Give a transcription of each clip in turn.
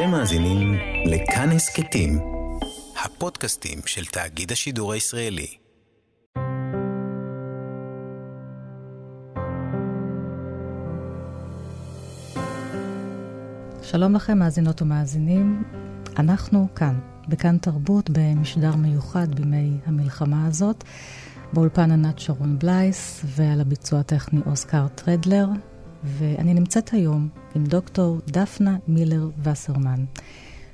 אתם מאזינים לכאן הסכתים, הפודקאסטים של תאגיד השידור הישראלי. שלום לכם, מאזינות ומאזינים. אנחנו כאן, בכאן תרבות, במשדר מיוחד בימי המלחמה הזאת. באולפן ענת שרון בלייס, ועל הביצוע הטכני אוסקר טרדלר. ואני נמצאת היום עם דוקטור דפנה מילר וסרמן,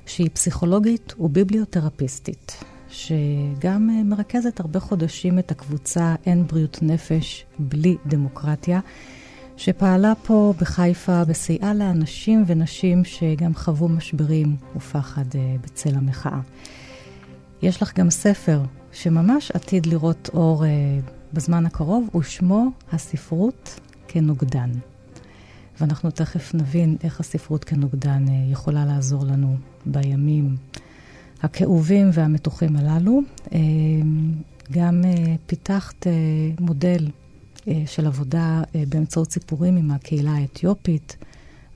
שהיא פסיכולוגית וביבליותרפיסטית, שגם אה, מרכזת הרבה חודשים את הקבוצה אין בריאות נפש בלי דמוקרטיה, שפעלה פה בחיפה בסייעה לאנשים ונשים שגם חוו משברים ופחד אה, בצל המחאה. יש לך גם ספר שממש עתיד לראות אור uh, בזמן הקרוב, ושמו הספרות כנוגדן. ואנחנו תכף נבין איך הספרות כנוגדן uh, יכולה לעזור לנו בימים הכאובים והמתוחים הללו. Uh, גם uh, פיתחת מודל של עבודה באמצעות סיפורים עם הקהילה האתיופית.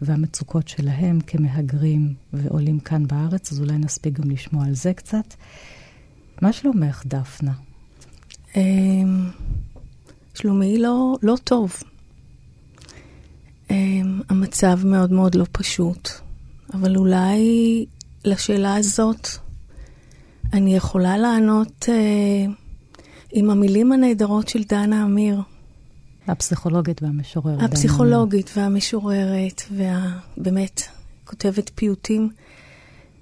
והמצוקות שלהם כמהגרים ועולים כאן בארץ, אז אולי נספיק גם לשמוע על זה קצת. מה שלומך, דפנה? שלומי לא, לא טוב. אמ, המצב מאוד מאוד לא פשוט, אבל אולי לשאלה הזאת אני יכולה לענות אה, עם המילים הנהדרות של דנה אמיר. הפסיכולוגית והמשוררת. הפסיכולוגית והמשוררת, ובאמת כותבת פיוטים,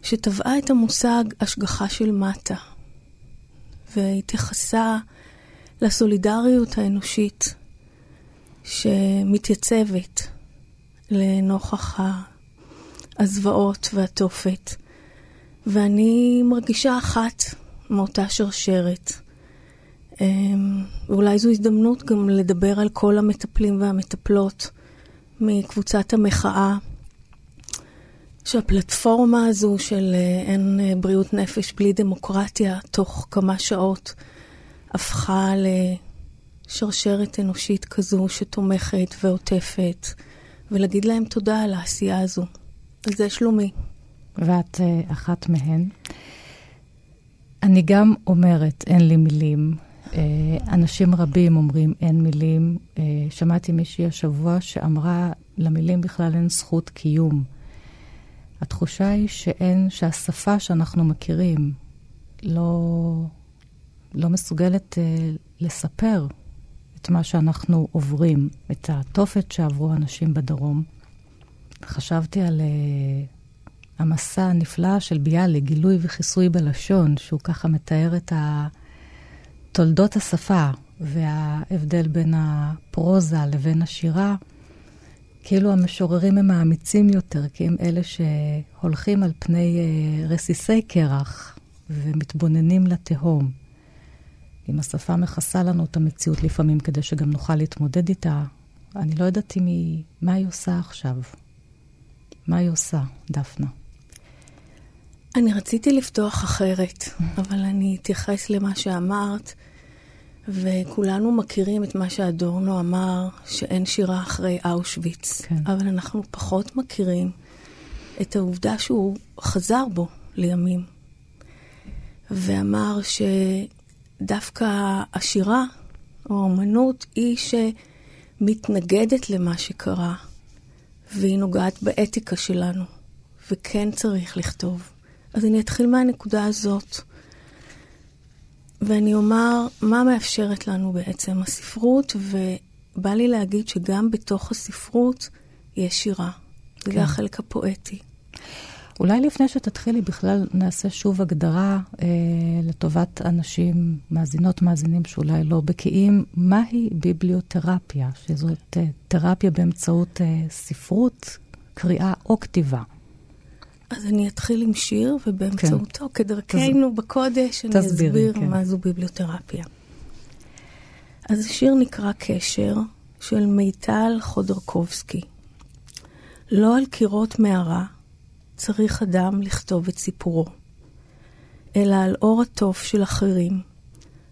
שטבעה את המושג השגחה של מטה. והתייחסה לסולידריות האנושית שמתייצבת לנוכח הזוועות והתופת. ואני מרגישה אחת מאותה שרשרת. אמ, ואולי זו הזדמנות גם לדבר על כל המטפלים והמטפלות מקבוצת המחאה שהפלטפורמה הזו של אה, אין אה, בריאות נפש בלי דמוקרטיה, תוך כמה שעות הפכה לשרשרת אנושית כזו שתומכת ועוטפת, ולהגיד להם תודה על העשייה הזו. זה שלומי. ואת uh, אחת מהן. אני גם אומרת, אין לי מילים. Uh, אנשים רבים אומרים, אין מילים. Uh, שמעתי מישהי השבוע שאמרה, למילים בכלל אין זכות קיום. התחושה היא שאין, שהשפה שאנחנו מכירים לא, לא מסוגלת uh, לספר מה שאנחנו עוברים, את התופת שעברו אנשים בדרום. חשבתי על uh, המסע הנפלא של ביאליק, גילוי וכיסוי בלשון, שהוא ככה מתאר את תולדות השפה וההבדל בין הפרוזה לבין השירה. כאילו המשוררים הם האמיצים יותר, כי הם אלה שהולכים על פני uh, רסיסי קרח ומתבוננים לתהום. אם השפה מכסה לנו את המציאות לפעמים כדי שגם נוכל להתמודד איתה, אני לא יודעת אם היא, מה היא עושה עכשיו. מה היא עושה, דפנה? אני רציתי לפתוח אחרת, אבל אני אתייחס למה שאמרת. וכולנו מכירים את מה שאדורנו אמר, שאין שירה אחרי אושוויץ. כן. אבל אנחנו פחות מכירים את העובדה שהוא חזר בו לימים. ואמר שדווקא השירה, או האומנות, היא שמתנגדת למה שקרה, והיא נוגעת באתיקה שלנו, וכן צריך לכתוב. אז אני אתחיל מהנקודה הזאת. ואני אומר מה מאפשרת לנו בעצם הספרות, ובא לי להגיד שגם בתוך הספרות יש שירה. כן. זה החלק הפואטי. אולי לפני שתתחילי בכלל נעשה שוב הגדרה אה, לטובת אנשים, מאזינות, מאזינים שאולי לא בקיאים, מהי ביבליותרפיה, שזאת אה, תרפיה באמצעות אה, ספרות, קריאה או כתיבה. אז אני אתחיל עם שיר, ובאמצעותו, כן. כדרכנו תז... בקודש, אני תסבירי, אסביר כן. מה זו ביבליותרפיה. אז השיר נקרא קשר, של מיטל חודורקובסקי. לא על קירות מערה צריך אדם לכתוב את סיפורו, אלא על אור התוף של אחרים,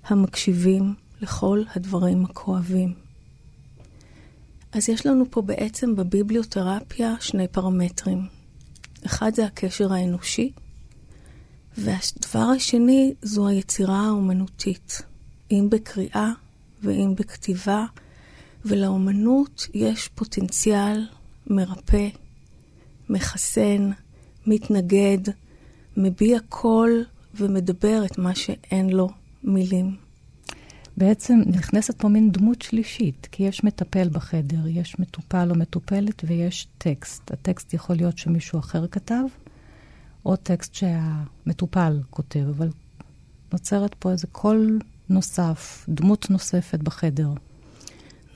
המקשיבים לכל הדברים הכואבים. אז יש לנו פה בעצם בביבליותרפיה שני פרמטרים. אחד זה הקשר האנושי, והדבר השני זו היצירה האומנותית, אם בקריאה ואם בכתיבה, ולאומנות יש פוטנציאל מרפא, מחסן, מתנגד, מביע קול ומדבר את מה שאין לו מילים. בעצם נכנסת פה מין דמות שלישית, כי יש מטפל בחדר, יש מטופל או מטופלת ויש טקסט. הטקסט יכול להיות שמישהו אחר כתב, או טקסט שהמטופל כותב, אבל נוצרת פה איזה קול נוסף, דמות נוספת בחדר.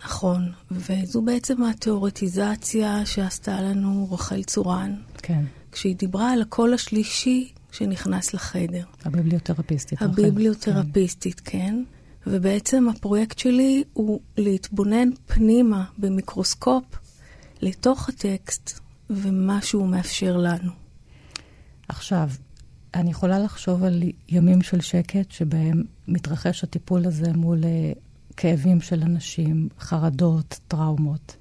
נכון, וזו בעצם התיאורטיזציה שעשתה לנו רחל צורן. כן. כשהיא דיברה על הקול השלישי שנכנס לחדר. הביבליותרפיסטית. הביבליותרפיסטית, כן. כן. ובעצם הפרויקט שלי הוא להתבונן פנימה במיקרוסקופ לתוך הטקסט ומה שהוא מאפשר לנו. עכשיו, אני יכולה לחשוב על ימים של שקט שבהם מתרחש הטיפול הזה מול אה, כאבים של אנשים, חרדות, טראומות.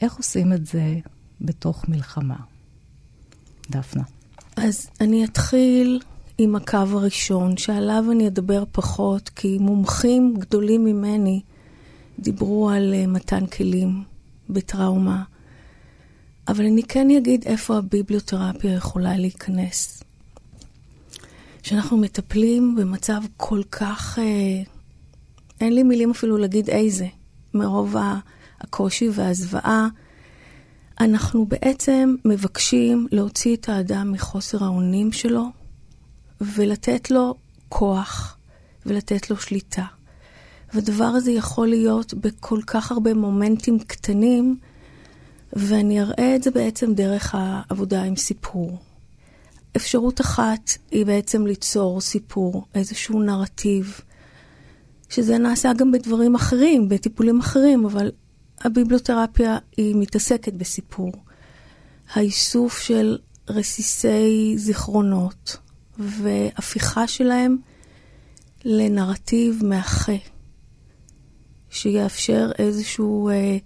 איך עושים את זה בתוך מלחמה? דפנה. אז אני אתחיל עם הקו הראשון, שעליו אני אדבר פחות, כי מומחים גדולים ממני דיברו על uh, מתן כלים בטראומה. אבל אני כן אגיד איפה הביבליותרפיה יכולה להיכנס. כשאנחנו מטפלים במצב כל כך... Uh, אין לי מילים אפילו להגיד איזה, מרוב הקושי והזוועה. אנחנו בעצם מבקשים להוציא את האדם מחוסר האונים שלו ולתת לו כוח ולתת לו שליטה. והדבר הזה יכול להיות בכל כך הרבה מומנטים קטנים, ואני אראה את זה בעצם דרך העבודה עם סיפור. אפשרות אחת היא בעצם ליצור סיפור, איזשהו נרטיב, שזה נעשה גם בדברים אחרים, בטיפולים אחרים, אבל הביבלותרפיה היא מתעסקת בסיפור. האיסוף של רסיסי זיכרונות והפיכה שלהם לנרטיב מאחה, שיאפשר איזושהי אה,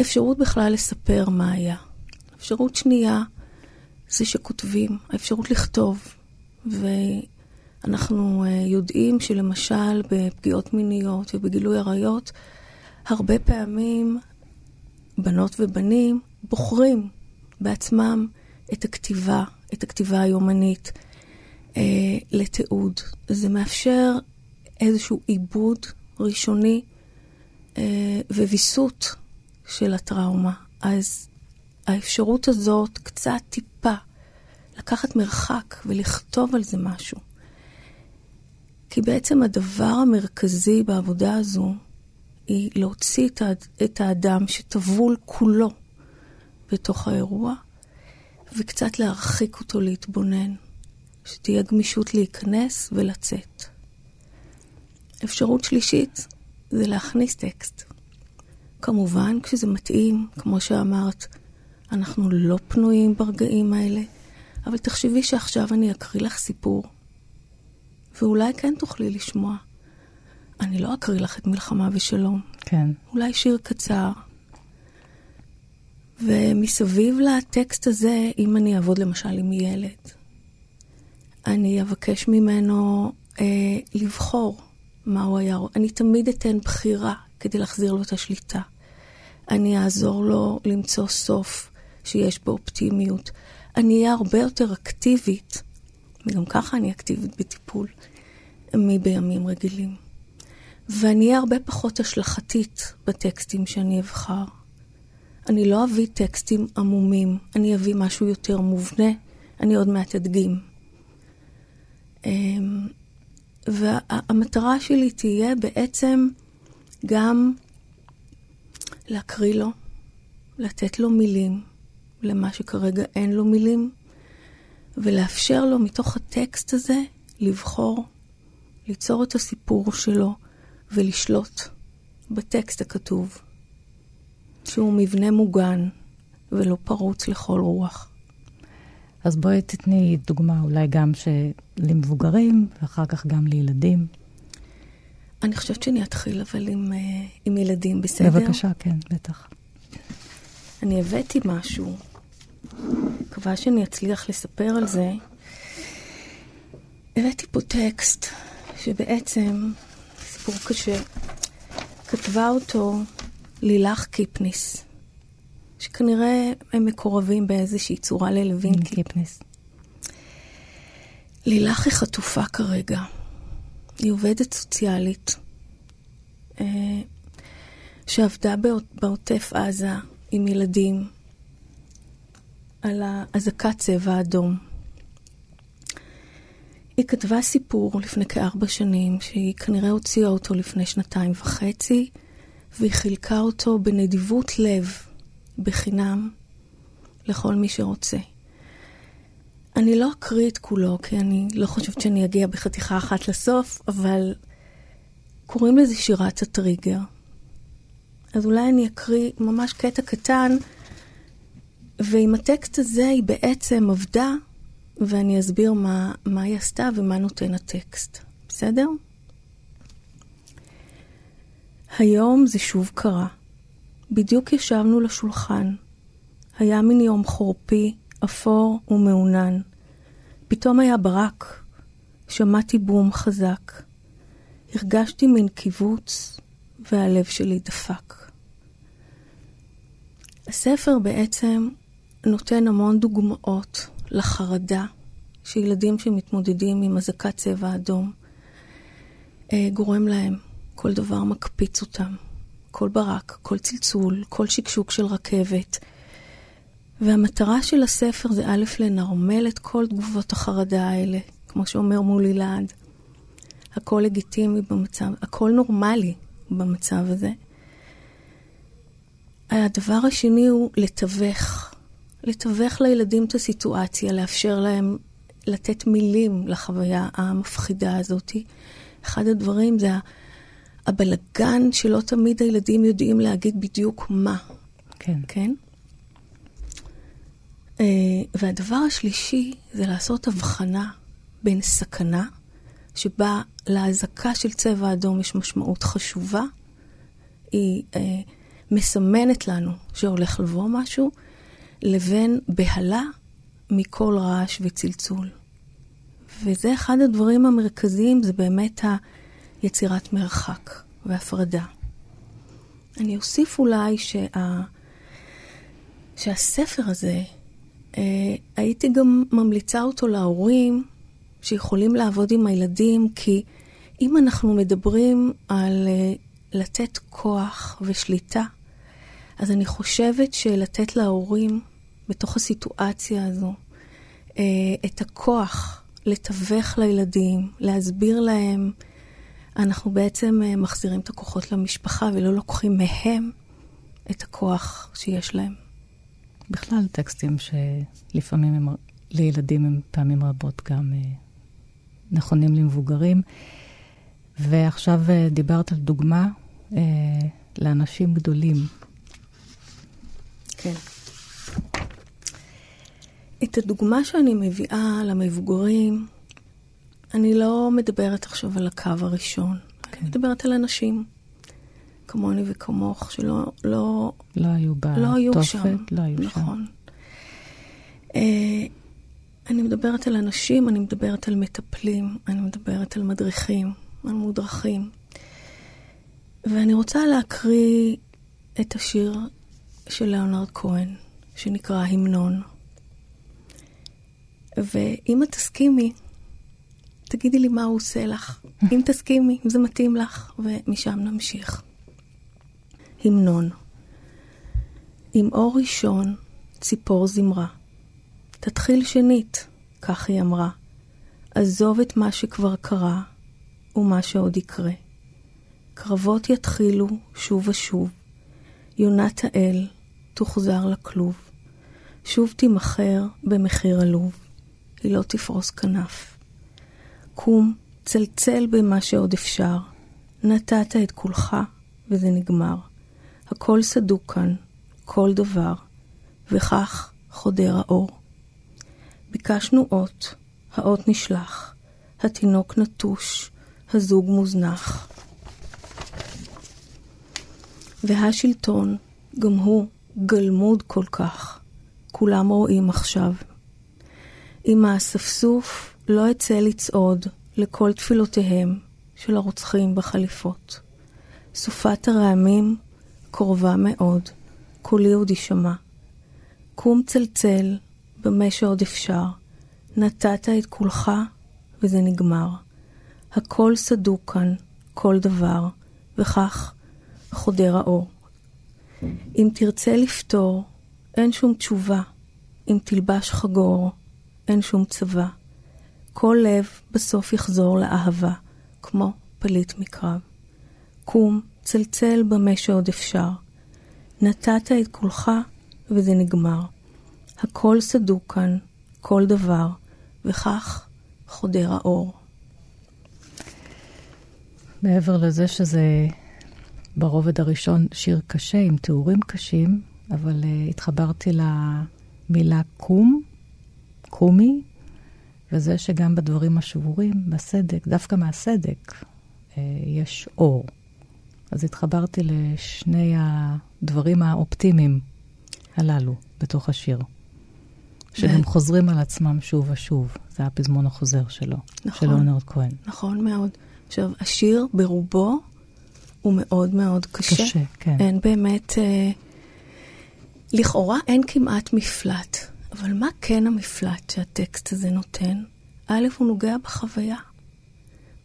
אפשרות בכלל לספר מה היה. אפשרות שנייה זה שכותבים, האפשרות לכתוב. ואנחנו אה, יודעים שלמשל בפגיעות מיניות ובגילוי עריות, הרבה פעמים בנות ובנים בוחרים בעצמם את הכתיבה, את הכתיבה היומנית אה, לתיעוד. זה מאפשר איזשהו עיבוד ראשוני אה, וויסות של הטראומה. אז האפשרות הזאת קצת טיפה לקחת מרחק ולכתוב על זה משהו. כי בעצם הדבר המרכזי בעבודה הזו היא להוציא את, האד, את האדם שטבול כולו בתוך האירוע, וקצת להרחיק אותו להתבונן, שתהיה גמישות להיכנס ולצאת. אפשרות שלישית זה להכניס טקסט. כמובן, כשזה מתאים, כמו שאמרת, אנחנו לא פנויים ברגעים האלה, אבל תחשבי שעכשיו אני אקריא לך סיפור, ואולי כן תוכלי לשמוע. אני לא אקריא לך את מלחמה ושלום. כן. אולי שיר קצר. ומסביב לטקסט הזה, אם אני אעבוד למשל עם ילד, אני אבקש ממנו אה, לבחור מה הוא היה. אני תמיד אתן בחירה כדי להחזיר לו את השליטה. אני אעזור לו למצוא סוף שיש בו אופטימיות. אני אהיה הרבה יותר אקטיבית, וגם ככה אני אקטיבית בטיפול, מבימים רגילים. ואני אהיה הרבה פחות השלכתית בטקסטים שאני אבחר. אני לא אביא טקסטים עמומים, אני אביא משהו יותר מובנה, אני עוד מעט אדגים. אמ, והמטרה שלי תהיה בעצם גם להקריא לו, לתת לו מילים, למה שכרגע אין לו מילים, ולאפשר לו מתוך הטקסט הזה לבחור, ליצור את הסיפור שלו ולשלוט בטקסט הכתוב, שהוא מבנה מוגן ולא פרוץ לכל רוח. אז בואי תתני דוגמה אולי גם למבוגרים, ואחר כך גם לילדים. אני חושבת שאני אתחיל אבל עם, uh, עם ילדים, בסדר? בבקשה, כן, בטח. אני הבאתי משהו מקווה שאני אצליח לספר על זה. הבאתי פה טקסט שבעצם, סיפור קשה, כתבה אותו לילך קיפניס, שכנראה הם מקורבים באיזושהי צורה ללוין קיפניס. לילך היא חטופה כרגע. היא עובדת סוציאלית אה, שעבדה בעוטף עזה עם ילדים על אזעקת צבע אדום. היא כתבה סיפור לפני כארבע שנים, שהיא כנראה הוציאה אותו לפני שנתיים וחצי, והיא חילקה אותו בנדיבות לב, בחינם, לכל מי שרוצה. אני לא אקריא את כולו, כי אני לא חושבת שאני אגיע בחתיכה אחת לסוף, אבל קוראים לזה שירת הטריגר. אז אולי אני אקריא ממש קטע קטן, ועם הטקסט הזה היא בעצם עבדה, ואני אסביר מה, מה היא עשתה ומה נותן הטקסט. בסדר? היום זה שוב קרה. בדיוק ישבנו לשולחן. היה מין יום חורפי, אפור ומעונן. פתאום היה ברק. שמעתי בום חזק. הרגשתי מין קיבוץ, והלב שלי דפק. הספר בעצם נותן המון דוגמאות לחרדה שילדים שמתמודדים עם אזעקת צבע אדום אה, גורם להם. כל דבר מקפיץ אותם. כל ברק, כל צלצול, כל שקשוק של רכבת. והמטרה של הספר זה א', לנרמל את כל תגובות החרדה האלה, כמו שאומר מולי לעד. הכל לגיטימי במצב, הכל נורמלי במצב הזה. הדבר השני הוא לתווך. לתווך לילדים את הסיטואציה, לאפשר להם לתת מילים לחוויה המפחידה הזאת. אחד הדברים זה הבלגן שלא תמיד הילדים יודעים להגיד בדיוק מה. כן. כן? Uh, והדבר השלישי זה לעשות הבחנה בין סכנה, שבה לאזעקה של צבע אדום יש משמעות חשובה, היא uh, מסמנת לנו שהולך לבוא משהו, לבין בהלה מכל רעש וצלצול. וזה אחד הדברים המרכזיים, זה באמת היצירת מרחק והפרדה. אני אוסיף אולי שה... שהספר הזה, אה, הייתי גם ממליצה אותו להורים שיכולים לעבוד עם הילדים, כי אם אנחנו מדברים על אה, לתת כוח ושליטה, אז אני חושבת שלתת להורים בתוך הסיטואציה הזו אה, את הכוח לתווך לילדים, להסביר להם, אנחנו בעצם אה, מחזירים את הכוחות למשפחה ולא לוקחים מהם את הכוח שיש להם. בכלל טקסטים שלפעמים הם, לילדים הם פעמים רבות גם אה, נכונים למבוגרים. ועכשיו דיברת על דוגמה לאנשים גדולים כן. את הדוגמה שאני מביאה למבוגרים, אני לא מדברת עכשיו על הקו הראשון. כן. אני מדברת על אנשים כמוני וכמוך, שלא לא, לא היו בתופת, לא היו שם. לא היו נכון. שם. Uh, אני מדברת על אנשים, אני מדברת על מטפלים, אני מדברת על מדריכים, על מודרכים. ואני רוצה להקריא את השיר של ליאונרד כהן, שנקרא המנון. ואם את תסכימי, תגידי לי מה הוא עושה לך. אם תסכימי, אם זה מתאים לך, ומשם נמשיך. המנון. עם אור ראשון, ציפור זמרה. תתחיל שנית, כך היא אמרה. עזוב את מה שכבר קרה, ומה שעוד יקרה. קרבות יתחילו שוב ושוב. יונת האל, תוחזר לכלוב. שוב תימכר במחיר עלוב, היא לא תפרוס כנף. קום, צלצל במה שעוד אפשר. נתת את כולך, וזה נגמר. הכל סדוק כאן, כל דבר, וכך חודר האור. ביקשנו אות, האות נשלח, התינוק נטוש, הזוג מוזנח. והשלטון, גם הוא גלמוד כל כך. כולם רואים עכשיו. אם האספסוף לא אצא לצעוד לכל תפילותיהם של הרוצחים בחליפות. סופת הרעמים קרובה מאוד, קולי עוד יישמע. קום צלצל, במה שעוד אפשר. נתת את כולך, וזה נגמר. הכל סדוק כאן, כל דבר, וכך חודר האור. אם תרצה לפתור, אין שום תשובה. אם תלבש חגור, אין שום צבא. כל לב בסוף יחזור לאהבה, כמו פליט מקרב. קום, צלצל במה שעוד אפשר. נתת את כולך, וזה נגמר. הכל סדוק כאן, כל דבר, וכך חודר האור. מעבר לזה שזה ברובד הראשון שיר קשה, עם תיאורים קשים, אבל uh, התחברתי למילה קום, קומי, וזה שגם בדברים השבורים, בסדק, דווקא מהסדק, uh, יש אור. אז התחברתי לשני הדברים האופטימיים הללו בתוך השיר, שגם חוזרים על עצמם שוב ושוב. זה הפזמון החוזר שלו, נכון, של אונרד כהן. נכון מאוד. עכשיו, השיר ברובו הוא מאוד מאוד קשה. קשה, כן. אין באמת... אה, לכאורה אין כמעט מפלט, אבל מה כן המפלט שהטקסט הזה נותן? א', הוא נוגע בחוויה.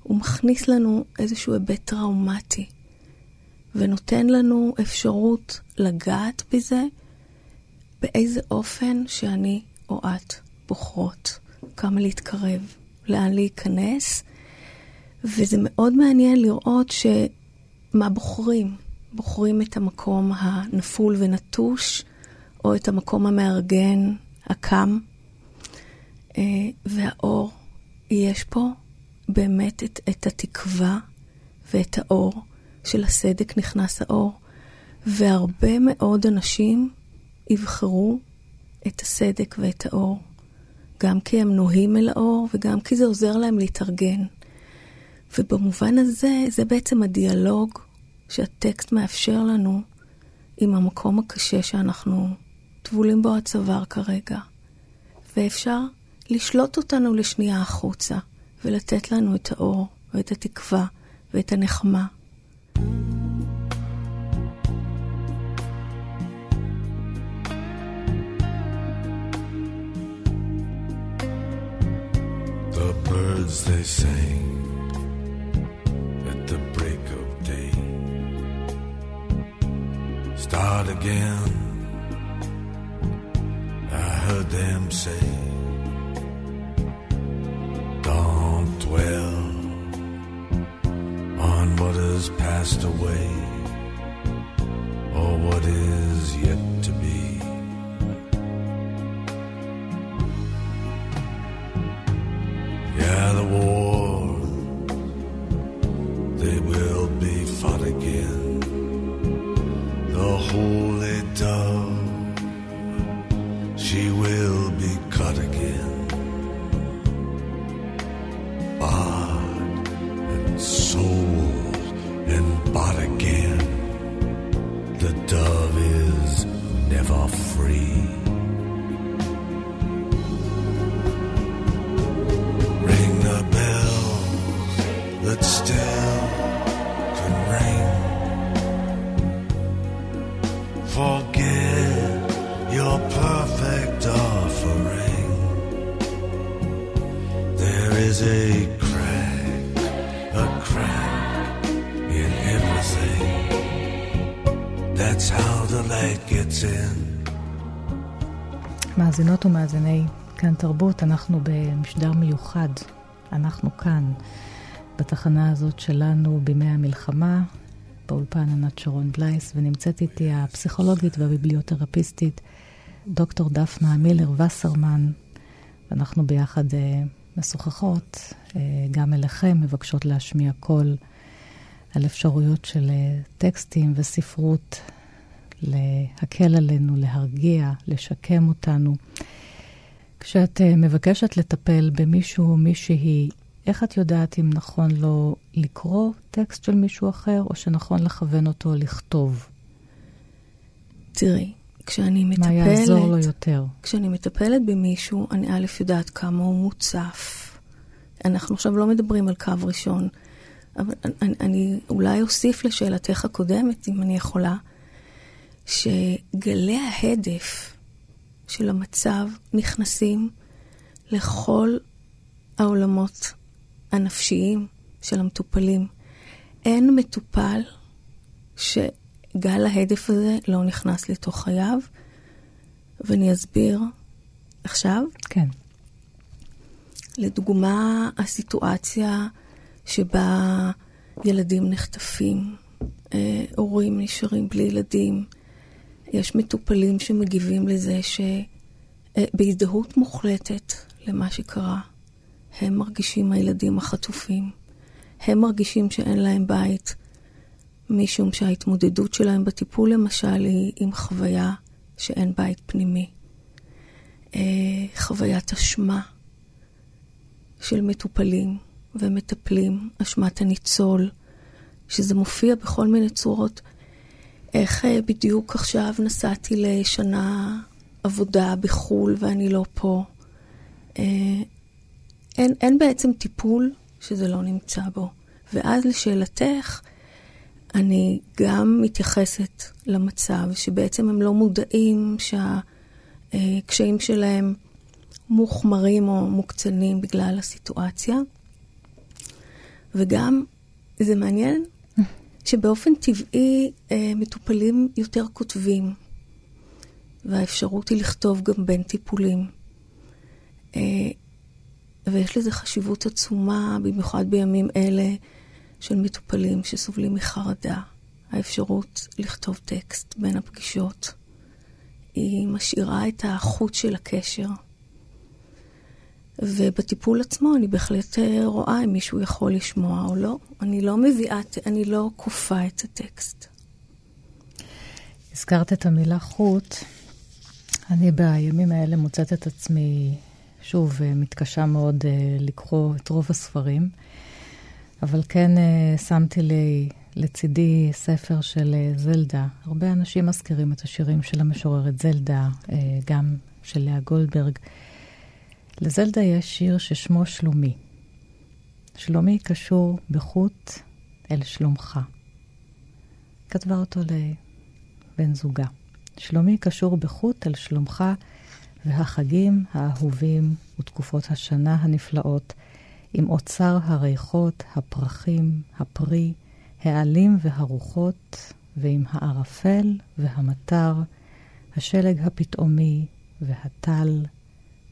הוא מכניס לנו איזשהו היבט טראומטי, ונותן לנו אפשרות לגעת בזה באיזה אופן שאני או את בוחרות. כמה להתקרב, לאן להיכנס, וזה מאוד מעניין לראות שמה בוחרים. בוחרים את המקום הנפול ונטוש, או את המקום המארגן, הקם, אה, והאור. יש פה באמת את, את התקווה ואת האור. של הסדק נכנס האור, והרבה מאוד אנשים יבחרו את הסדק ואת האור. גם כי הם נוהים אל האור וגם כי זה עוזר להם להתארגן. ובמובן הזה, זה בעצם הדיאלוג שהטקסט מאפשר לנו עם המקום הקשה שאנחנו טבולים בו הצוואר כרגע. ואפשר לשלוט אותנו לשנייה החוצה, ולתת לנו את האור, ואת התקווה, ואת הנחמה. they sang at the break of day. Start again, I heard them say. Don't dwell on what has passed away or what is yet to be. Yeah, the war, that still can ring. Forget your perfect offering. There is a crack, a crack in everything. That's how the light gets in. מאזינות ומאזיני כאן תרבות, אנחנו במשדר מיוחד. אנחנו כאן, בתחנה הזאת שלנו בימי המלחמה, באולפן ענת שרון בלייס, ונמצאת איתי הפסיכולוגית והביבליותרפיסטית, דוקטור דפנה מילר וסרמן, ואנחנו ביחד אה, משוחחות, אה, גם אליכם, מבקשות להשמיע קול על אפשרויות של אה, טקסטים וספרות, להקל עלינו, להרגיע, לשקם אותנו. כשאת uh, מבקשת לטפל במישהו או מישהי, איך את יודעת אם נכון לו לקרוא טקסט של מישהו אחר, או שנכון לכוון אותו לכתוב? תראי, כשאני מטפלת... מה יעזור לו יותר? כשאני מטפלת במישהו, אני א' יודעת כמה הוא מוצף. אנחנו עכשיו לא מדברים על קו ראשון, אבל אני, אני אולי אוסיף לשאלתך הקודמת, אם אני יכולה, שגלי ההדף של המצב נכנסים לכל העולמות הנפשיים של המטופלים. אין מטופל שגל ההדף הזה לא נכנס לתוך חייו, ואני אסביר עכשיו. כן. לדוגמה, הסיטואציה שבה ילדים נחטפים, אה, הורים נשארים בלי ילדים, יש מטופלים שמגיבים לזה שבהזדהות מוחלטת למה שקרה, הם מרגישים הילדים החטופים, הם מרגישים שאין להם בית, משום שההתמודדות שלהם בטיפול למשל היא עם חוויה שאין בית פנימי. אה, חוויית אשמה של מטופלים ומטפלים, אשמת הניצול, שזה מופיע בכל מיני צורות. איך אה, בדיוק עכשיו נסעתי לשנה עבודה בחו"ל ואני לא פה. אה, אין, אין בעצם טיפול שזה לא נמצא בו. ואז לשאלתך, אני גם מתייחסת למצב שבעצם הם לא מודעים שהקשיים שלהם מוחמרים או מוקצנים בגלל הסיטואציה. וגם, זה מעניין שבאופן טבעי אה, מטופלים יותר כותבים, והאפשרות היא לכתוב גם בין טיפולים. ויש לזה חשיבות עצומה, במיוחד בימים אלה של מטופלים שסובלים מחרדה. האפשרות לכתוב טקסט בין הפגישות. היא משאירה את החוט של הקשר. ובטיפול עצמו אני בהחלט אה, רואה אם מישהו יכול לשמוע או לא. אני לא מביאה, אני לא כופה את הטקסט. הזכרת את המילה חוט. אני בימים האלה מוצאת את עצמי, שוב, אה, מתקשה מאוד אה, לקרוא את רוב הספרים, אבל כן שמתי לי לצידי ספר של זלדה. הרבה אנשים מזכירים את השירים של המשוררת זלדה, גם של לאה גולדברג. לזלדה יש שיר ששמו שלומי. שלומי קשור בחוט אל שלומך. כתבה אותו לבן זוגה. שלומי קשור בחוט אל שלומך, והחגים האהובים ותקופות השנה הנפלאות, עם אוצר הריחות, הפרחים, הפרי, העלים והרוחות, ועם הערפל והמטר, השלג הפתאומי והטל,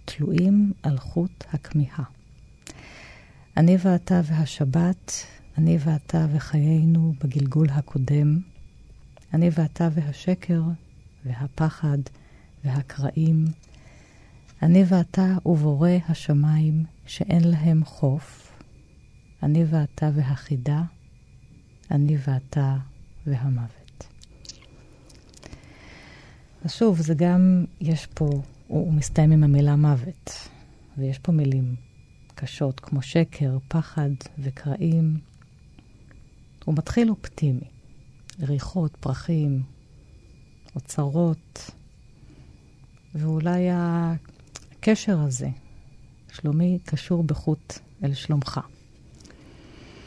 תלויים על חוט הכמיהה. אני ואתה והשבת, אני ואתה וחיינו בגלגול הקודם, אני ואתה והשקר והפחד והקרעים, אני ואתה ובורא השמיים שאין להם חוף, אני ואתה והחידה, אני ואתה והמוות. אז שוב, זה גם, יש פה הוא, מסתיים עם המילה מוות. ויש פה מילים קשות כמו שקר, פחד וקרעים. הוא מתחיל אופטימי. ריחות, פרחים, אוצרות, ואולי הקשר הזה, שלומי קשור בחוט אל שלומך.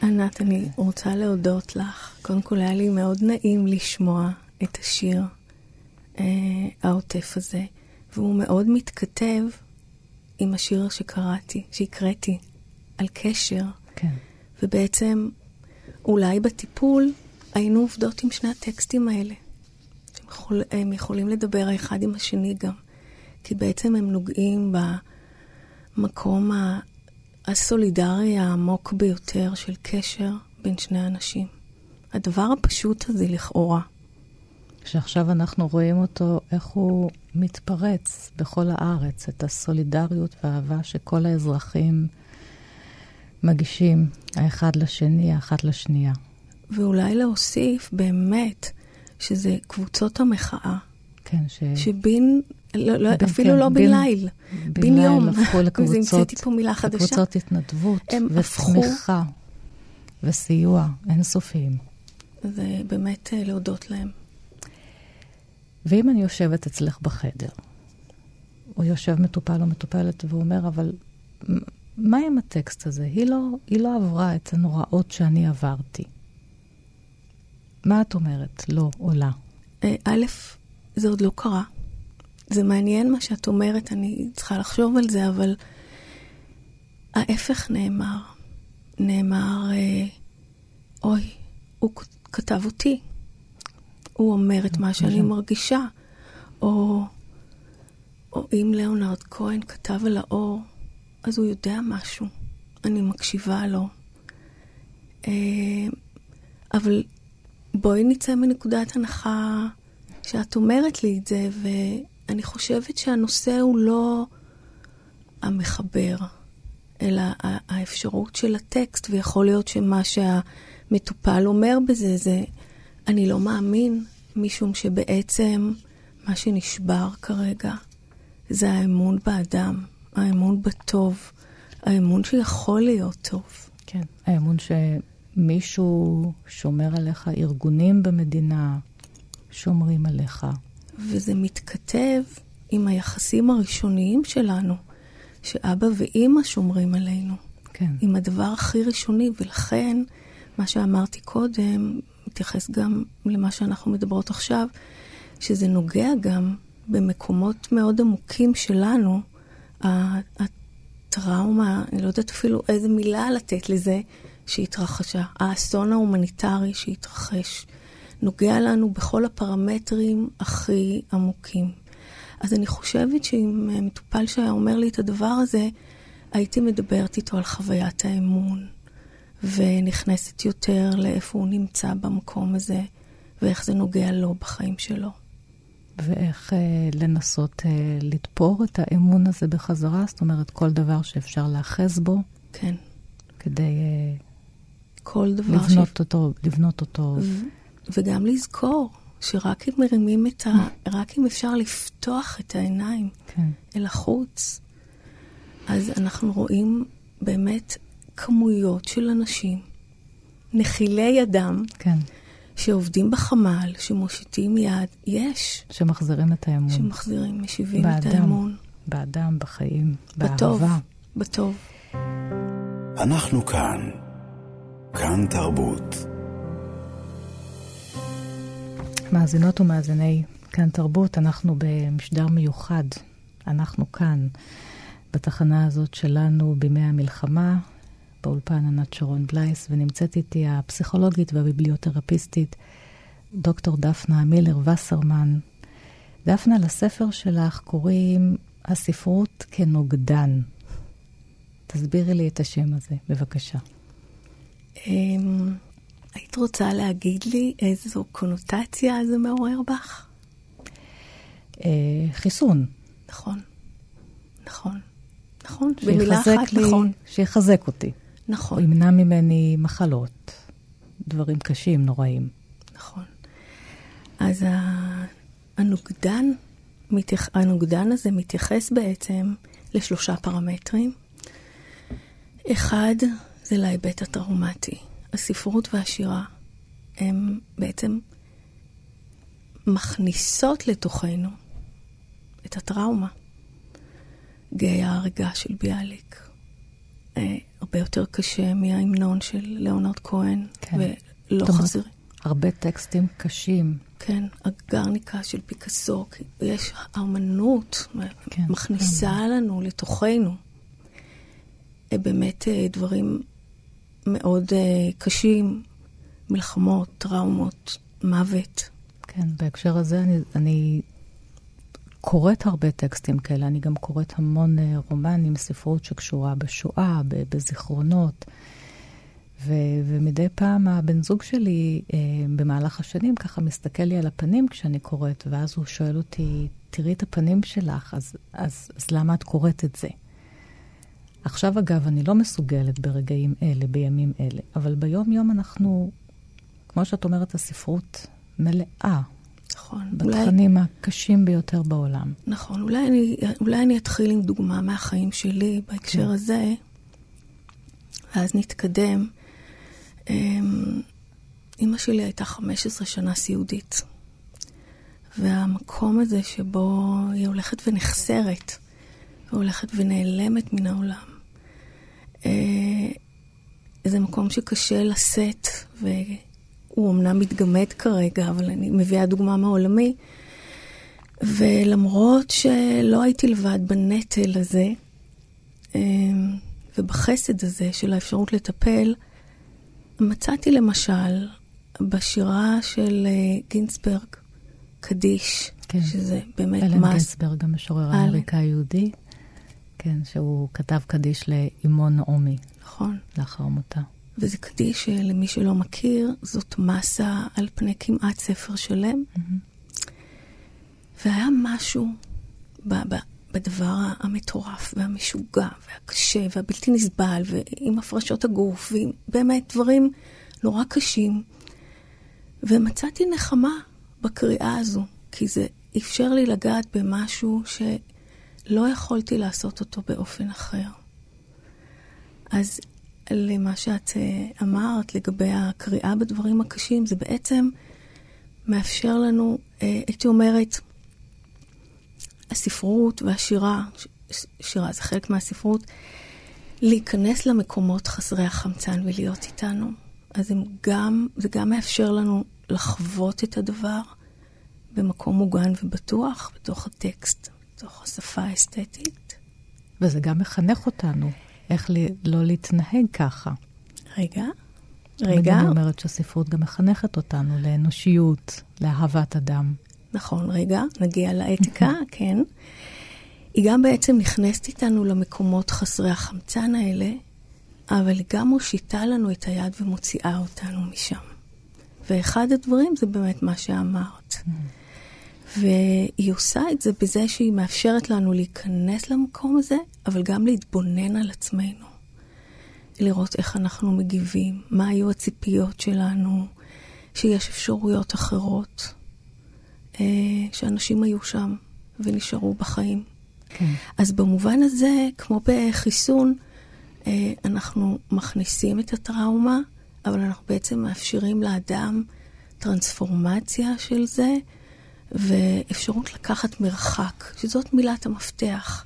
ענת, אני רוצה להודות לך. קודם כל, היה לי מאוד נעים לשמוע את השיר אה, העוטף הזה. והוא מאוד מתכתב עם השיר שקראתי, שהקראתי, על קשר. כן. ובעצם, אולי בטיפול היינו עובדות עם שני הטקסטים האלה. הם, יכול, הם יכולים לדבר האחד עם השני גם, כי בעצם הם נוגעים במקום הסולידרי העמוק ביותר של קשר בין שני אנשים. הדבר הפשוט הזה לכאורה. שעכשיו אנחנו רואים אותו, איך הוא מתפרץ בכל הארץ, את הסולידריות והאהבה שכל האזרחים מגישים האחד לשני, האחת לשנייה. ואולי להוסיף באמת שזה קבוצות המחאה. כן, ש... שבין, לא, לא, בין, אפילו כן, לא בן ליל, בן יום. הפכו לקבוצות, המצאתי פה מילה חדשה. לקבוצות התנדבות ותמיכה הפכו... וסיוע אינסופיים. זה באמת אה, להודות להם. ואם אני יושבת אצלך בחדר, או יושב מטופל או מטופלת והוא אומר, אבל מה עם הטקסט הזה? היא לא, היא לא עברה את הנוראות שאני עברתי. מה את אומרת? לא, או לה. אה, א', זה עוד לא קרה. זה מעניין מה שאת אומרת, אני צריכה לחשוב על זה, אבל ההפך נאמר. נאמר, אה, אוי, הוא כתב אותי. הוא אומר את מה שאני מרגישה. או, או אם ליאונרד כהן כתב על האור, אז הוא יודע משהו. אני מקשיבה לו. אה, אבל בואי נצא מנקודת הנחה שאת אומרת לי את זה, ואני חושבת שהנושא הוא לא המחבר, אלא האפשרות של הטקסט, ויכול להיות שמה שהמטופל אומר בזה זה, אני לא מאמין, משום שבעצם מה שנשבר כרגע זה האמון באדם, האמון בטוב, האמון שיכול להיות טוב. כן, האמון שמישהו שומר עליך, ארגונים במדינה שומרים עליך. וזה מתכתב עם היחסים הראשוניים שלנו, שאבא ואימא שומרים עלינו. כן. עם הדבר הכי ראשוני, ולכן מה שאמרתי קודם מתייחס גם למה שאנחנו מדברות עכשיו, שזה נוגע גם במקומות מאוד עמוקים שלנו, הטראומה, אני לא יודעת אפילו איזה מילה לתת לזה, שהתרחשה, האסון ההומניטרי שהתרחש, נוגע לנו בכל הפרמטרים הכי עמוקים. אז אני חושבת שאם מטופל שהיה אומר לי את הדבר הזה, הייתי מדברת איתו על חוויית האמון, ונכנסת יותר לאיפה הוא נמצא במקום הזה, ואיך זה נוגע לו בחיים שלו. ואיך אה, לנסות אה, לתפור את האמון הזה בחזרה, זאת אומרת, כל דבר שאפשר להאחז בו. כן. כדי אה, כל דבר לבנות ש... אותו, לבנות אותו. ו- וגם לזכור שרק אם מרימים את ה... רק אם אפשר לפתוח את העיניים כן. אל החוץ, אז אנחנו רואים באמת כמויות של אנשים, נחילי אדם, כן. שעובדים בחמ"ל, שמושיטים יד, יש. שמחזירים את האמון. שמחזירים, משיבים באדם, את האמון. באדם, בחיים, בטוב, באהבה. בטוב. אנחנו כאן. כאן תרבות. מאזינות ומאזיני כאן תרבות, אנחנו במשדר מיוחד. אנחנו כאן, בתחנה הזאת שלנו בימי המלחמה, באולפן ענת שרון בלייס, ונמצאת איתי הפסיכולוגית והביבליותרפיסטית דוקטור דפנה מילר וסרמן. דפנה, לספר שלך קוראים הספרות כנוגדן. תסבירי לי את השם הזה, בבקשה. היית רוצה להגיד לי איזו קונוטציה זה מעורר בך? אה, חיסון. נכון, נכון, נכון. במילה אחת, לי, נכון. שיחזק אותי. נכון. הוא ימנע ממני מחלות, דברים קשים, נוראים. נכון. אז הנוגדן, הנוגדן הזה מתייחס בעצם לשלושה פרמטרים. אחד, זה להיבט הטראומטי. הספרות והשירה הם בעצם מכניסות לתוכנו את הטראומה. גיא ההרגה של ביאליק. אה, הרבה יותר קשה מההמנון של ליאונרד כהן, כן. ולא חזרי. הרבה טקסטים קשים. כן, הגרניקה של פיקאסו, יש האמנות, כן, מכניסה כן. לנו לתוכנו אה, באמת אה, דברים מאוד קשים, מלחמות, טראומות, מוות. כן, בהקשר הזה אני, אני קוראת הרבה טקסטים כאלה, אני גם קוראת המון אה, רומנים, ספרות שקשורה בשואה, בזיכרונות. ו- ומדי פעם הבן זוג שלי אה, במהלך השנים ככה מסתכל לי על הפנים כשאני קוראת, ואז הוא שואל אותי, תראי את הפנים שלך, אז, אז, אז למה את קוראת את זה? עכשיו, אגב, אני לא מסוגלת ברגעים אלה, בימים אלה, אבל ביום-יום אנחנו, כמו שאת אומרת, הספרות מלאה נכון. בתכנים אולי... הקשים ביותר בעולם. נכון. אולי אני, אולי אני אתחיל עם דוגמה מהחיים שלי בהקשר כן. הזה, ואז נתקדם. אמ, אימא שלי הייתה 15 שנה סיעודית, והמקום הזה שבו היא הולכת ונחסרת, והולכת ונעלמת מן העולם. אה, זה מקום שקשה לשאת, והוא אמנם מתגמד כרגע, אבל אני מביאה דוגמה מעולמי. ולמרות שלא הייתי לבד בנטל הזה, אה, ובחסד הזה של האפשרות לטפל, מצאתי למשל בשירה של אה, גינסברג, קדיש, כן. שזה באמת אלן מס... אלן גינסברג, המשורר. האמריקאי היהודי, כן, שהוא כתב קדיש לאמו נעמי. נכון. לאחר מותה. וזה קדיש שלמי שלא מכיר, זאת מסה על פני כמעט ספר שלם. Mm-hmm. והיה משהו ב- ב- בדבר המטורף והמשוגע והקשה והבלתי נסבל, ועם הפרשות הגוף, ועם באמת דברים נורא קשים. ומצאתי נחמה בקריאה הזו, כי זה אפשר לי לגעת במשהו שלא יכולתי לעשות אותו באופן אחר. אז למה שאת אה, אמרת לגבי הקריאה בדברים הקשים, זה בעצם מאפשר לנו, אה, הייתי אומרת, הספרות והשירה, שירה זה חלק מהספרות, להיכנס למקומות חסרי החמצן ולהיות איתנו. אז גם, זה גם מאפשר לנו לחוות את הדבר במקום מוגן ובטוח, בתוך הטקסט, בתוך השפה האסתטית. וזה גם מחנך אותנו, איך לי, לא להתנהג ככה. רגע, רגע. אני אומרת שהספרות גם מחנכת אותנו לאנושיות, לאהבת אדם. נכון, רגע, נגיע לאתיקה, כן. היא גם בעצם נכנסת איתנו למקומות חסרי החמצן האלה, אבל היא גם מושיטה לנו את היד ומוציאה אותנו משם. ואחד הדברים זה באמת מה שאמרת. והיא עושה את זה בזה שהיא מאפשרת לנו להיכנס למקום הזה, אבל גם להתבונן על עצמנו. לראות איך אנחנו מגיבים, מה היו הציפיות שלנו, שיש אפשרויות אחרות, אה, שאנשים היו שם ונשארו בחיים. כן. אז במובן הזה, כמו בחיסון, אה, אנחנו מכניסים את הטראומה, אבל אנחנו בעצם מאפשרים לאדם טרנספורמציה של זה, ואפשרות לקחת מרחק, שזאת מילת המפתח.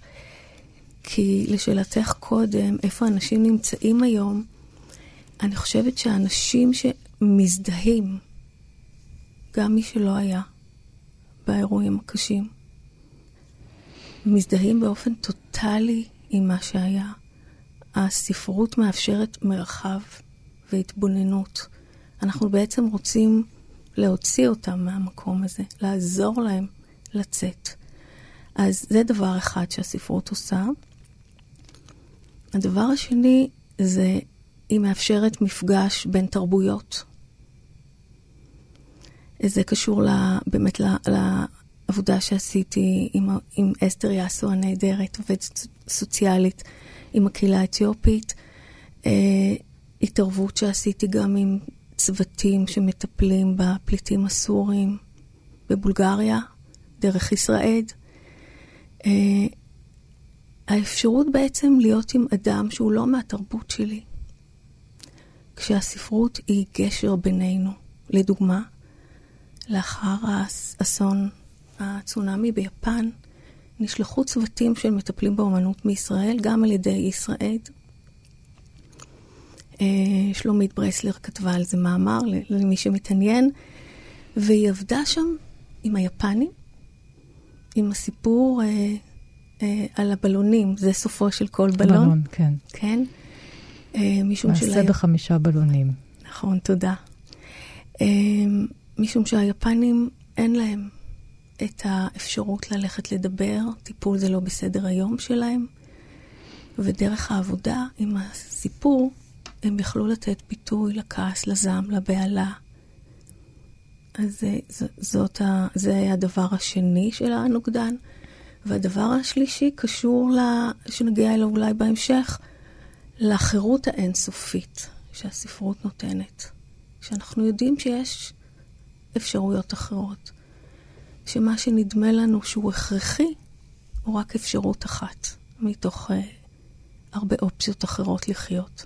כי לשאלתך קודם, איפה אנשים נמצאים היום, אני חושבת שאנשים שמזדהים, גם מי שלא היה באירועים הקשים, מזדהים באופן טוטאלי עם מה שהיה. הספרות מאפשרת מרחב והתבוננות. אנחנו בעצם רוצים להוציא אותם מהמקום הזה, לעזור להם לצאת. אז זה דבר אחד שהספרות עושה. הדבר השני זה, היא מאפשרת מפגש בין תרבויות. זה קשור לה, באמת לה, לעבודה שעשיתי עם, עם אסתר יאסו הנהדרת, עובדת סוציאלית עם הקהילה האתיופית. אה, התערבות שעשיתי גם עם צוותים שמטפלים בפליטים הסורים בבולגריה, דרך ישראל. Uh, האפשרות בעצם להיות עם אדם שהוא לא מהתרבות שלי, כשהספרות היא גשר בינינו. לדוגמה, לאחר האסון הצונאמי ביפן, נשלחו צוותים של מטפלים באומנות מישראל, גם על ידי ישראל, אה, שלומית ברסלר כתבה על זה מאמר למי שמתעניין, והיא עבדה שם עם היפנים, עם הסיפור אה, אה, על הבלונים, זה סופו של כל בלון. בלון, כן. כן? אה, משום מעשה שלה... בחמישה בלונים. נכון, תודה. אה, משום שהיפנים אין להם את האפשרות ללכת לדבר, טיפול זה לא בסדר היום שלהם, ודרך העבודה עם הסיפור, הם יכלו לתת ביטוי לכעס, לזעם, לבהלה. אז זה, זאת ה, זה הדבר השני של הנוגדן. והדבר השלישי קשור, לה, שנגיע אליו אולי בהמשך, לחירות האינסופית שהספרות נותנת. שאנחנו יודעים שיש אפשרויות אחרות. שמה שנדמה לנו שהוא הכרחי, הוא רק אפשרות אחת, מתוך uh, הרבה אופציות אחרות לחיות.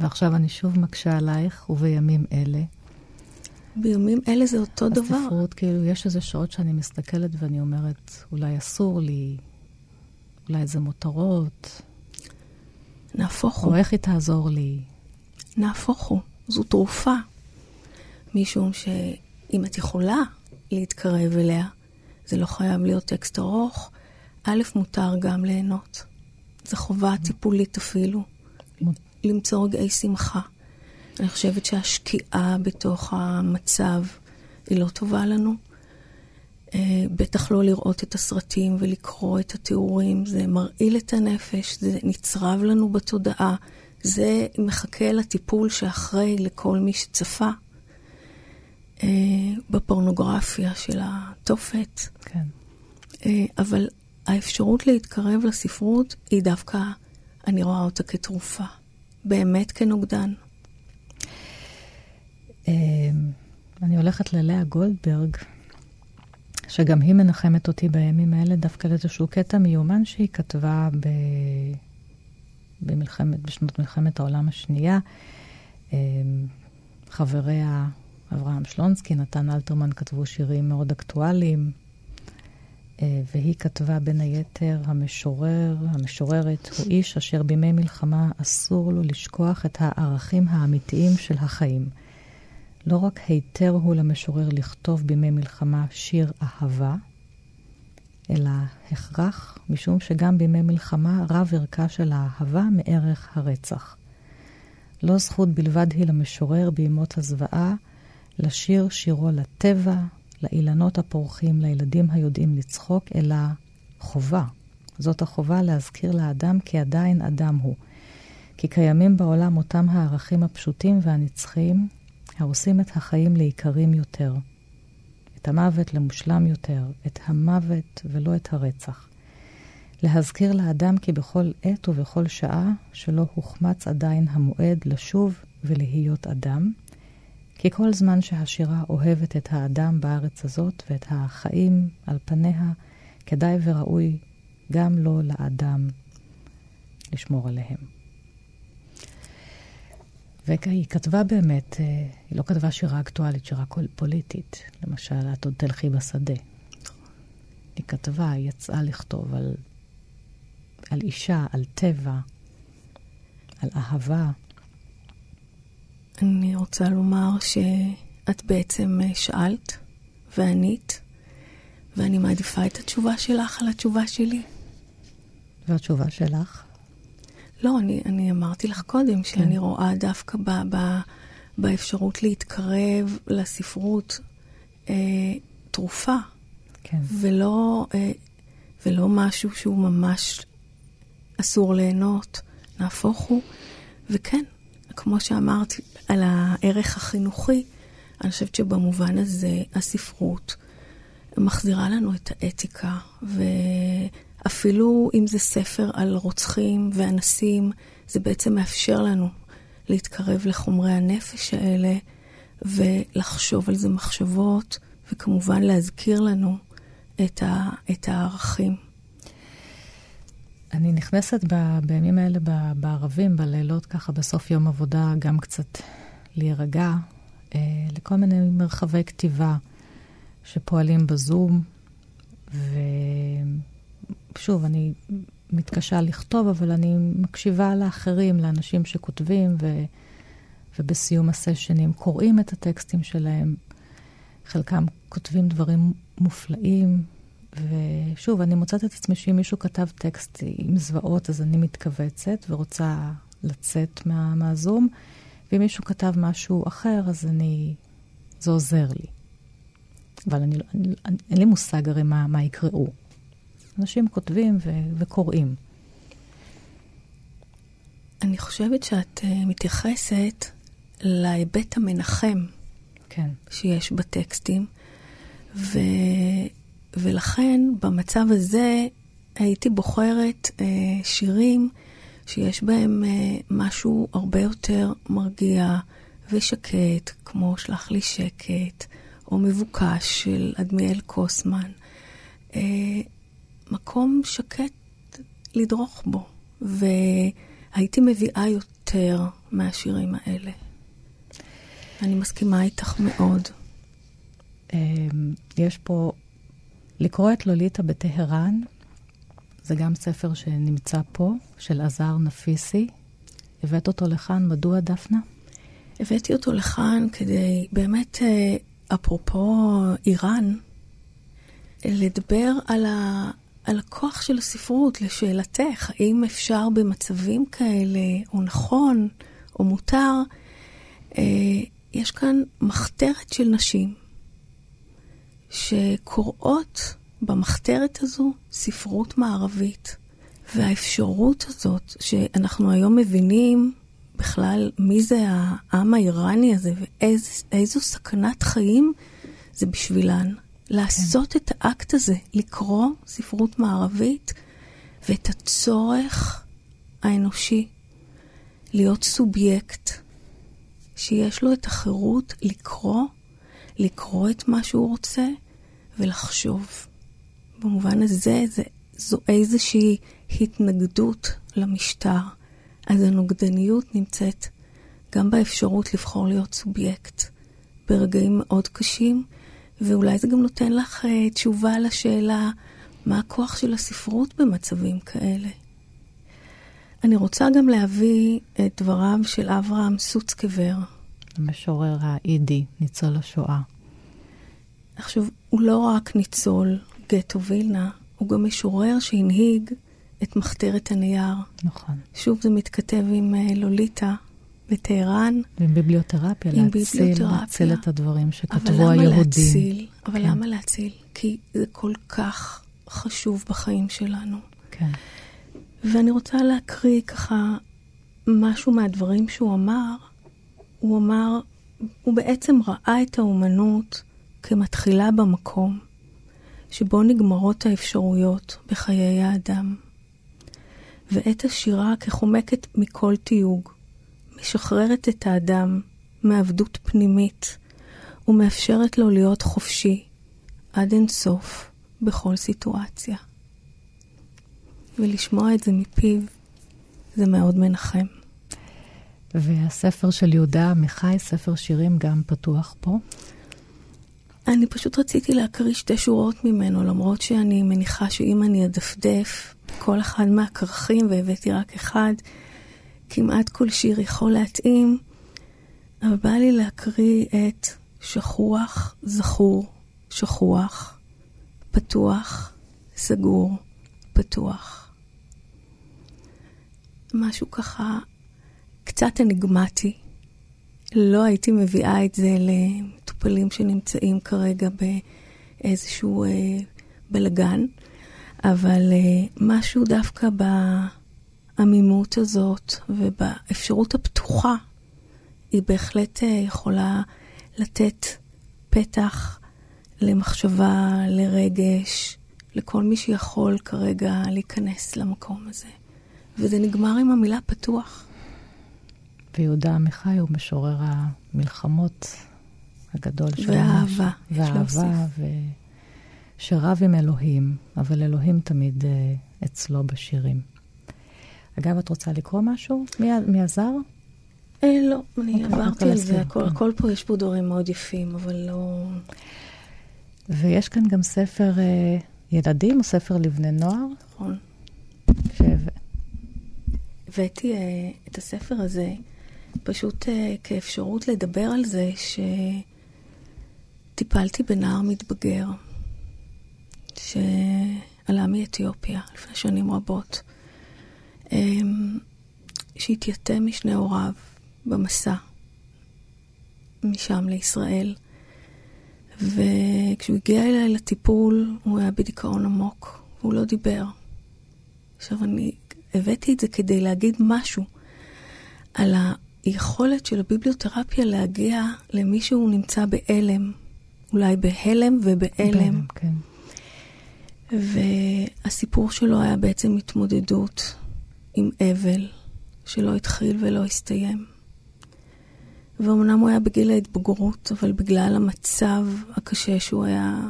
ועכשיו אני שוב מקשה עלייך, ובימים אלה, בימים אלה זה אותו הספרות, דבר. הספרות, כאילו, יש איזה שעות שאני מסתכלת ואני אומרת, אולי אסור לי, אולי זה מותרות. נהפוך הוא. או איך היא תעזור לי. נהפוך הוא. זו תרופה. משום שאם את יכולה להתקרב אליה, זה לא חייב להיות טקסט ארוך. א', מותר גם ליהנות. זו חובה טיפולית אפילו. למצוא רגעי שמחה. אני חושבת שהשקיעה בתוך המצב היא לא טובה לנו. אה, בטח לא לראות את הסרטים ולקרוא את התיאורים, זה מרעיל את הנפש, זה נצרב לנו בתודעה, זה מחכה לטיפול שאחרי לכל מי שצפה אה, בפורנוגרפיה של התופת. כן. אה, אבל האפשרות להתקרב לספרות היא דווקא, אני רואה אותה כתרופה, באמת כנוגדן. אני הולכת ללאה גולדברג, שגם היא מנחמת אותי בימים האלה, דווקא לאיזשהו קטע מיומן שהיא כתבה ב... במלחמת, בשנות מלחמת העולם השנייה. חבריה אברהם שלונסקי, נתן אלתרמן כתבו שירים מאוד אקטואליים, והיא כתבה בין היתר, המשורר, המשוררת, הוא איש אשר בימי מלחמה אסור לו לשכוח את הערכים האמיתיים של החיים. לא רק היתר הוא למשורר לכתוב בימי מלחמה שיר אהבה, אלא הכרח, משום שגם בימי מלחמה רב ערכה של האהבה מערך הרצח. לא זכות בלבד היא למשורר בימות הזוועה לשיר שירו לטבע, לאילנות הפורחים, לילדים היודעים לצחוק, אלא חובה. זאת החובה להזכיר לאדם כי עדיין אדם הוא. כי קיימים בעולם אותם הערכים הפשוטים והנצחיים, העושים את החיים לעיקרים יותר, את המוות למושלם יותר, את המוות ולא את הרצח. להזכיר לאדם כי בכל עת ובכל שעה שלא הוחמץ עדיין המועד לשוב ולהיות אדם, כי כל זמן שהשירה אוהבת את האדם בארץ הזאת ואת החיים על פניה, כדאי וראוי גם לא לאדם לשמור עליהם. והיא כתבה באמת, אה, היא לא כתבה שירה אקטואלית, שירה פוליטית. למשל, את עוד תלכי בשדה. היא כתבה, היא יצאה לכתוב על, על אישה, על טבע, על אהבה. אני רוצה לומר שאת בעצם אה, שאלת וענית, ואני מעדיפה את התשובה שלך על התשובה שלי. והתשובה שלך? לא, אני, אני אמרתי לך קודם שאני כן. רואה דווקא ב, ב, באפשרות להתקרב לספרות אה, תרופה, כן. ולא, אה, ולא משהו שהוא ממש אסור ליהנות, נהפוך הוא. וכן, כמו שאמרתי על הערך החינוכי, אני חושבת שבמובן הזה הספרות מחזירה לנו את האתיקה, ו... אפילו אם זה ספר על רוצחים ואנסים, זה בעצם מאפשר לנו להתקרב לחומרי הנפש האלה ולחשוב על זה מחשבות, וכמובן להזכיר לנו את, ה, את הערכים. אני נכנסת ב, בימים האלה בערבים, בלילות, ככה בסוף יום עבודה, גם קצת להירגע, אה, לכל מיני מרחבי כתיבה שפועלים בזום, ו... שוב, אני מתקשה לכתוב, אבל אני מקשיבה לאחרים, לאנשים שכותבים, ו, ובסיום הסשנים קוראים את הטקסטים שלהם. חלקם כותבים דברים מופלאים, ושוב, אני מוצאת את עצמי שאם מישהו כתב טקסט עם זוועות, אז אני מתכווצת ורוצה לצאת מה, מהזום, ואם מישהו כתב משהו אחר, אז אני... זה עוזר לי. אבל אני, אני, אני, אין לי מושג הרי מה, מה יקראו. אנשים כותבים ו- וקוראים. אני חושבת שאת uh, מתייחסת להיבט המנחם כן. שיש בטקסטים, ו... ולכן במצב הזה הייתי בוחרת uh, שירים שיש בהם uh, משהו הרבה יותר מרגיע ושקט, כמו שלח לי שקט, או מבוקש של אדמיאל קוסמן. Uh, מקום שקט לדרוך בו, והייתי מביאה יותר מהשירים האלה. אני מסכימה איתך מאוד. יש פה, לקרוא את לוליטה בטהרן, זה גם ספר שנמצא פה, של עזר נפיסי. הבאת אותו לכאן, מדוע דפנה? הבאתי אותו לכאן כדי באמת, אה, אפרופו איראן, לדבר על, ה, על הכוח של הספרות, לשאלתך, האם אפשר במצבים כאלה, או נכון, או מותר, אה, יש כאן מחתרת של נשים שקוראות במחתרת הזו ספרות מערבית. והאפשרות הזאת, שאנחנו היום מבינים בכלל מי זה העם האיראני הזה ואיזו סכנת חיים זה בשבילן. לעשות כן. את האקט הזה, לקרוא ספרות מערבית ואת הצורך האנושי להיות סובייקט, שיש לו את החירות לקרוא, לקרוא את מה שהוא רוצה ולחשוב. במובן הזה זה, זו איזושהי התנגדות למשטר. אז הנוגדניות נמצאת גם באפשרות לבחור להיות סובייקט ברגעים מאוד קשים, ואולי זה גם נותן לך uh, תשובה לשאלה מה הכוח של הספרות במצבים כאלה. אני רוצה גם להביא את דבריו של אברהם סוצקבר. המשורר האידי, ניצול השואה. עכשיו, הוא לא רק ניצול גטו וילנה, הוא גם משורר שהנהיג את מחתרת הנייר. נכון. שוב זה מתכתב עם uh, לוליטה בטהרן. עם ביבליותרפיה, עם להציל, ביבליותרפיה. להציל את הדברים שכתבו היהודים. להציל? אבל כן. למה להציל? כי זה כל כך חשוב בחיים שלנו. כן. ואני רוצה להקריא ככה משהו מהדברים שהוא אמר. הוא אמר, הוא בעצם ראה את האומנות כמתחילה במקום שבו נגמרות האפשרויות בחיי האדם. ואת השירה כחומקת מכל תיוג, משחררת את האדם מעבדות פנימית ומאפשרת לו להיות חופשי עד אינסוף בכל סיטואציה. ולשמוע את זה מפיו זה מאוד מנחם. והספר של יהודה עמיחי, ספר שירים, גם פתוח פה. אני פשוט רציתי להקריא שתי שורות ממנו, למרות שאני מניחה שאם אני אדפדף כל אחד מהכרכים, והבאתי רק אחד, כמעט כל שיר יכול להתאים, אבל בא לי להקריא את שכוח, זכור, שכוח, פתוח, סגור, פתוח. משהו ככה קצת אניגמטי. לא הייתי מביאה את זה למטופלים שנמצאים כרגע באיזשהו אה, בלגן. אבל uh, משהו דווקא בעמימות הזאת ובאפשרות הפתוחה, היא בהחלט uh, יכולה לתת פתח למחשבה, לרגש, לכל מי שיכול כרגע להיכנס למקום הזה. וזה נגמר עם המילה פתוח. ויהודה עמיחי הוא משורר המלחמות הגדול שלנו. ואהבה. ואהבה, ו... שרב עם אלוהים, אבל אלוהים תמיד uh, אצלו בשירים. אגב, את רוצה לקרוא משהו? מי, מי עזר? אה, לא, אני okay, אוקיי, עברתי על זה, הכל. הכל פה, יש פה דברים מאוד יפים, אבל לא... ויש כאן גם ספר uh, ילדים, או ספר לבני נוער. נכון. ש... הבאתי uh, את הספר הזה פשוט uh, כאפשרות לדבר על זה שטיפלתי בנער מתבגר. שעלה מאתיופיה לפני שנים רבות, אמ, שהתייתם משני הוריו במסע משם לישראל. וכשהוא הגיע אליי לטיפול, הוא היה בדיכאון עמוק, והוא לא דיבר. עכשיו, אני הבאתי את זה כדי להגיד משהו על היכולת של הביבליותרפיה להגיע למי שהוא נמצא בהלם, אולי בהלם ובהלם. כן. והסיפור שלו היה בעצם התמודדות עם אבל שלא התחיל ולא הסתיים. ואומנם הוא היה בגיל ההתבגרות, אבל בגלל המצב הקשה שהוא היה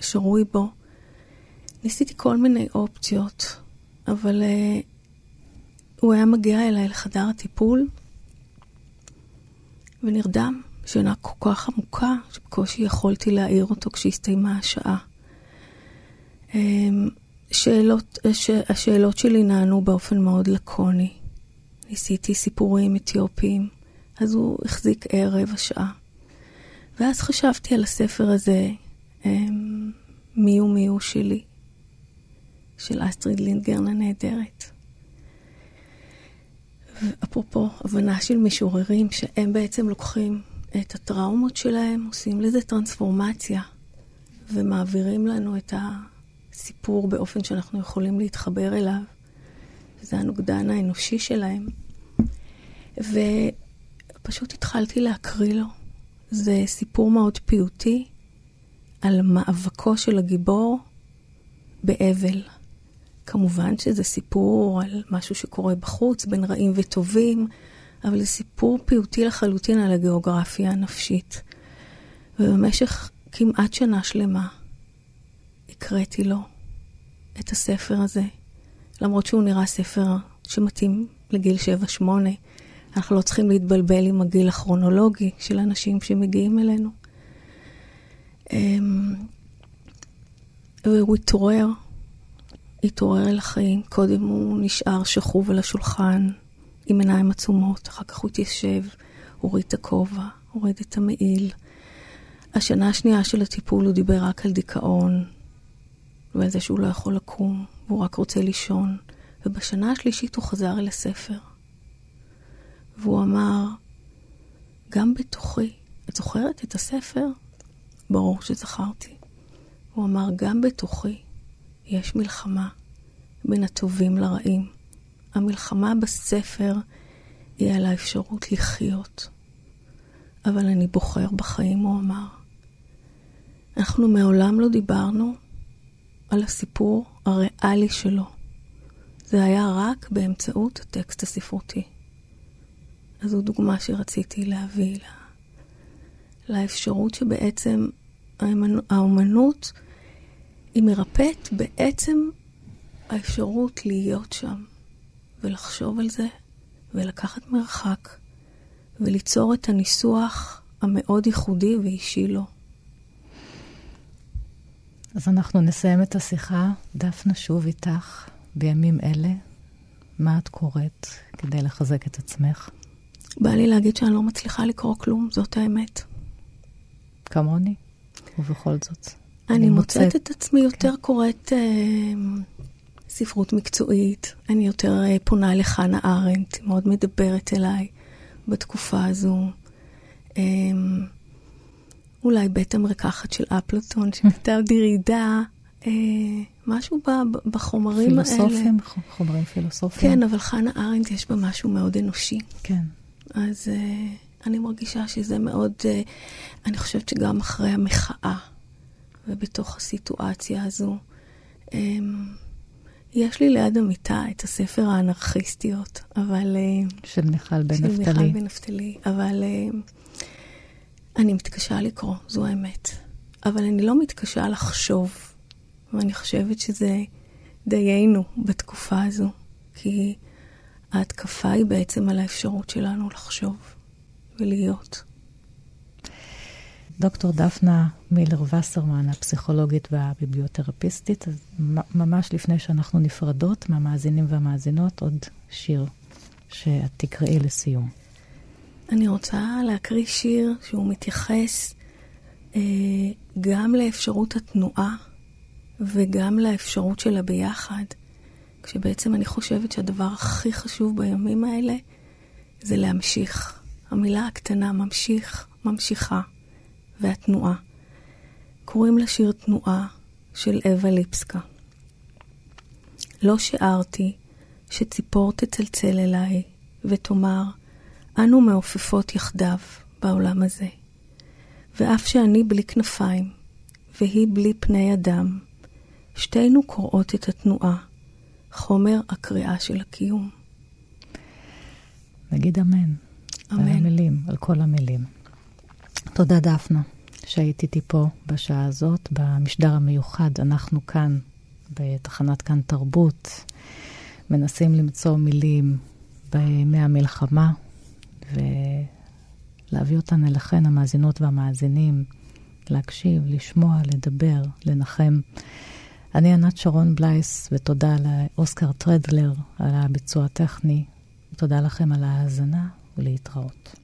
שרוי בו, ניסיתי כל מיני אופציות, אבל uh, הוא היה מגיע אליי לחדר הטיפול ונרדם שינה כל כך עמוקה, שבקושי יכולתי להעיר אותו כשהסתיימה השעה. אמ, שאלות, הש, השאלות שלי נענו באופן מאוד לקוני. ניסיתי סיפורים אתיופיים, אז הוא החזיק ערב השעה. ואז חשבתי על הספר הזה, אמ, מי הוא מי הוא שלי, של אסטריד לינדגרן הנהדרת. אפרופו הבנה של משוררים, שהם בעצם לוקחים את הטראומות שלהם, עושים לזה טרנספורמציה, ומעבירים לנו את הסיפור באופן שאנחנו יכולים להתחבר אליו. זה הנוגדן האנושי שלהם. ופשוט התחלתי להקריא לו. זה סיפור מאוד פיוטי על מאבקו של הגיבור באבל. כמובן שזה סיפור על משהו שקורה בחוץ, בין רעים וטובים, אבל זה סיפור פיוטי לחלוטין על הגיאוגרפיה הנפשית. ובמשך כמעט שנה שלמה הקראתי לו את הספר הזה, למרות שהוא נראה ספר שמתאים לגיל 7-8. אנחנו לא צריכים להתבלבל עם הגיל הכרונולוגי של אנשים שמגיעים אלינו. אמ, והוא התעורר, התעורר אל החיים. קודם הוא נשאר שכוב על השולחן עם עיניים עצומות, אחר כך הוא התיישב, הוריד את הכובע, הוריד את המעיל. השנה השנייה של הטיפול הוא דיבר רק על דיכאון, ועל זה שהוא לא יכול לקום, והוא רק רוצה לישון. ובשנה השלישית הוא חזר אל הספר. והוא אמר, גם בתוכי, את זוכרת את הספר? ברור שזכרתי. הוא אמר, גם בתוכי יש מלחמה בין הטובים לרעים. המלחמה בספר היא על האפשרות לחיות. אבל אני בוחר בחיים, הוא אמר. אנחנו מעולם לא דיברנו על הסיפור הריאלי שלו. זה היה רק באמצעות הטקסט הספרותי. אז זו דוגמה שרציתי להביא לה. לאפשרות שבעצם האומנות היא מרפאת בעצם האפשרות להיות שם ולחשוב על זה ולקחת מרחק וליצור את הניסוח המאוד ייחודי ואישי לו. אז אנחנו נסיים את השיחה. דפנה, שוב איתך בימים אלה. מה את קוראת כדי לחזק את עצמך? בא לי להגיד שאני לא מצליחה לקרוא כלום, זאת האמת. כמוני, ובכל זאת. אני, אני מוצאת, את עצמי יותר כן. קוראת אה, ספרות מקצועית, אני יותר אה, פונה לחנה ארנדט, מאוד מדברת אליי בתקופה הזו. אה, אולי בית המרקחת של אפלטון, שכתב דירידה, אה, משהו ב, בחומרים פילוסופים, האלה. פילוסופים, חומרים פילוסופיים. כן, אבל חנה ארנדט יש בה משהו מאוד אנושי. כן. אז uh, אני מרגישה שזה מאוד, uh, אני חושבת שגם אחרי המחאה ובתוך הסיטואציה הזו, um, יש לי ליד המיטה את הספר האנרכיסטיות, אבל... Uh, של מיכל בן נפתלי. של מיכל בן נפתלי, אבל uh, אני מתקשה לקרוא, זו האמת. אבל אני לא מתקשה לחשוב, ואני חושבת שזה דיינו בתקופה הזו, כי... ההתקפה היא בעצם על האפשרות שלנו לחשוב ולהיות. דוקטור דפנה מילר וסרמן, הפסיכולוגית והביבליותרפיסטית, אז ממש לפני שאנחנו נפרדות מהמאזינים והמאזינות, עוד שיר שאת תקראי לסיום. אני רוצה להקריא שיר שהוא מתייחס אה, גם לאפשרות התנועה וגם לאפשרות של הביחד. כשבעצם אני חושבת שהדבר הכי חשוב בימים האלה זה להמשיך. המילה הקטנה ממשיך, ממשיכה, והתנועה. קוראים לשיר תנועה של אווה ליפסקה. לא שיערתי שציפור תצלצל אליי ותאמר, אנו מעופפות יחדיו בעולם הזה. ואף שאני בלי כנפיים, והיא בלי פני אדם, שתינו קוראות את התנועה. חומר הקריאה של הקיום. נגיד אמן. אמן. על המילים, על כל המילים. תודה, דפנה, שהיית איתי פה בשעה הזאת, במשדר המיוחד. אנחנו כאן, בתחנת כאן תרבות, מנסים למצוא מילים בימי המלחמה להביא אותן אליכן, המאזינות והמאזינים, להקשיב, לשמוע, לדבר, לנחם. אני ענת שרון בלייס, ותודה לאוסקר טרדלר על הביצוע הטכני. תודה לכם על ההאזנה ולהתראות.